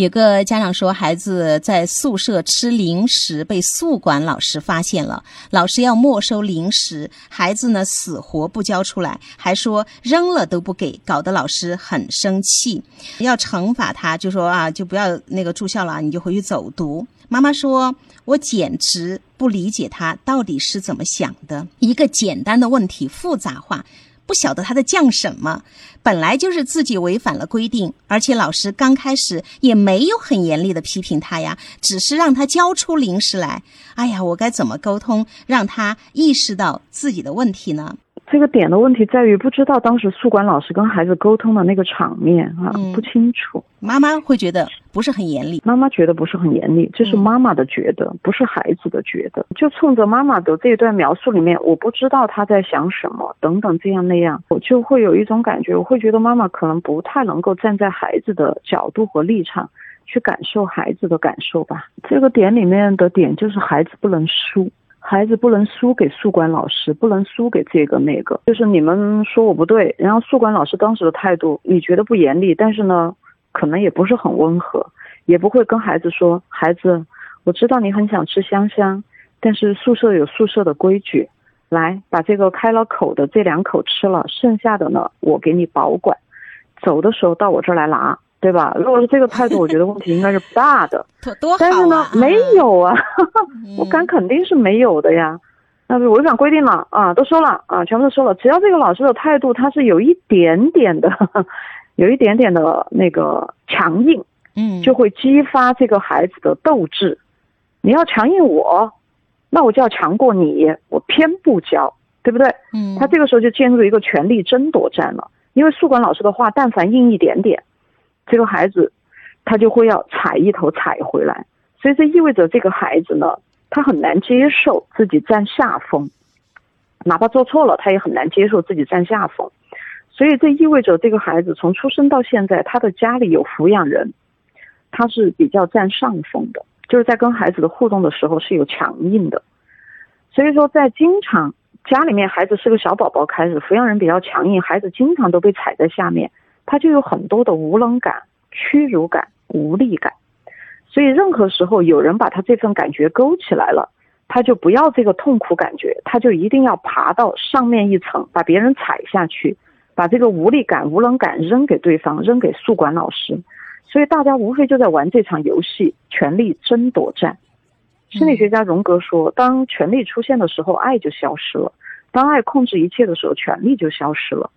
有个家长说，孩子在宿舍吃零食被宿管老师发现了，老师要没收零食，孩子呢死活不交出来，还说扔了都不给，搞得老师很生气，要惩罚他，就说啊，就不要那个住校了，你就回去走读。妈妈说，我简直不理解他到底是怎么想的，一个简单的问题复杂化。不晓得他在犟什么，本来就是自己违反了规定，而且老师刚开始也没有很严厉的批评他呀，只是让他交出零食来。哎呀，我该怎么沟通，让他意识到自己的问题呢？这个点的问题在于，不知道当时宿管老师跟孩子沟通的那个场面啊，不清楚。妈妈会觉得不是很严厉，妈妈觉得不是很严厉，这是妈妈的觉得，不是孩子的觉得。就冲着妈妈的这一段描述里面，我不知道她在想什么，等等这样那样，我就会有一种感觉，我会觉得妈妈可能不太能够站在孩子的角度和立场去感受孩子的感受吧。这个点里面的点就是孩子不能输。孩子不能输给宿管老师，不能输给这个那个。就是你们说我不对，然后宿管老师当时的态度，你觉得不严厉，但是呢，可能也不是很温和，也不会跟孩子说：“孩子，我知道你很想吃香香，但是宿舍有宿舍的规矩，来把这个开了口的这两口吃了，剩下的呢，我给你保管，走的时候到我这儿来拿。”对吧？如果是这个态度，我觉得问题应该是不大的。多！但是呢，没有啊，我敢肯定是没有的呀。那是违反规定了啊，都说了啊，全部都说了。只要这个老师的态度他是有一点点的，有一点点的那个强硬，嗯，就会激发这个孩子的斗志。你要强硬我，那我就要强过你，我偏不教，对不对？嗯，他这个时候就进入一个权力争夺战了。因为宿管老师的话，但凡硬一点点。这个孩子，他就会要踩一头踩回来，所以这意味着这个孩子呢，他很难接受自己占下风，哪怕做错了，他也很难接受自己占下风，所以这意味着这个孩子从出生到现在，他的家里有抚养人，他是比较占上风的，就是在跟孩子的互动的时候是有强硬的，所以说在经常家里面孩子是个小宝宝开始，抚养人比较强硬，孩子经常都被踩在下面。他就有很多的无能感、屈辱感、无力感，所以任何时候有人把他这份感觉勾起来了，他就不要这个痛苦感觉，他就一定要爬到上面一层，把别人踩下去，把这个无力感、无能感扔给对方，扔给宿管老师。所以大家无非就在玩这场游戏——权力争夺战。心理学家荣格说，当权力出现的时候，爱就消失了；当爱控制一切的时候，权力就消失了。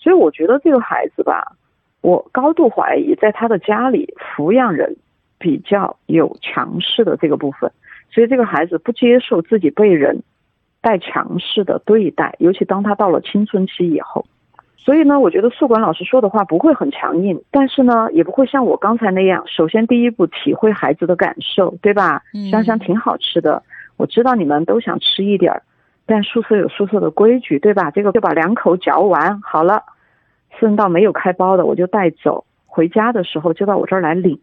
所以我觉得这个孩子吧，我高度怀疑在他的家里抚养人比较有强势的这个部分，所以这个孩子不接受自己被人带强势的对待，尤其当他到了青春期以后。所以呢，我觉得宿管老师说的话不会很强硬，但是呢，也不会像我刚才那样，首先第一步体会孩子的感受，对吧？香香挺好吃的，我知道你们都想吃一点儿。但宿舍有宿舍的规矩，对吧？这个就把两口嚼完好了，剩到没有开包的我就带走，回家的时候就到我这儿来领。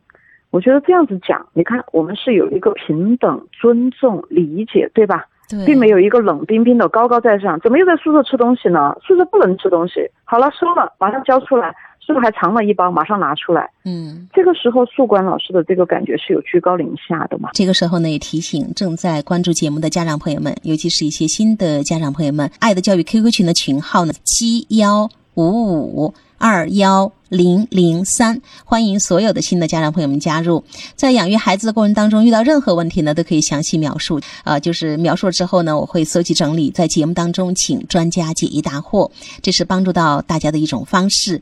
我觉得这样子讲，你看我们是有一个平等、尊重、理解，对吧？对，并没有一个冷冰冰的高高在上。怎么又在宿舍吃东西呢？宿舍不能吃东西。好了，收了，马上交出来。是不是还藏了一包？马上拿出来。嗯，这个时候宿管老师的这个感觉是有居高临下的嘛？这个时候呢，也提醒正在关注节目的家长朋友们，尤其是一些新的家长朋友们，爱的教育 QQ 群的群号呢，七幺五五二幺零零三，欢迎所有的新的家长朋友们加入。在养育孩子的过程当中，遇到任何问题呢，都可以详细描述。呃，就是描述之后呢，我会搜集整理，在节目当中请专家解疑答惑，这是帮助到大家的一种方式。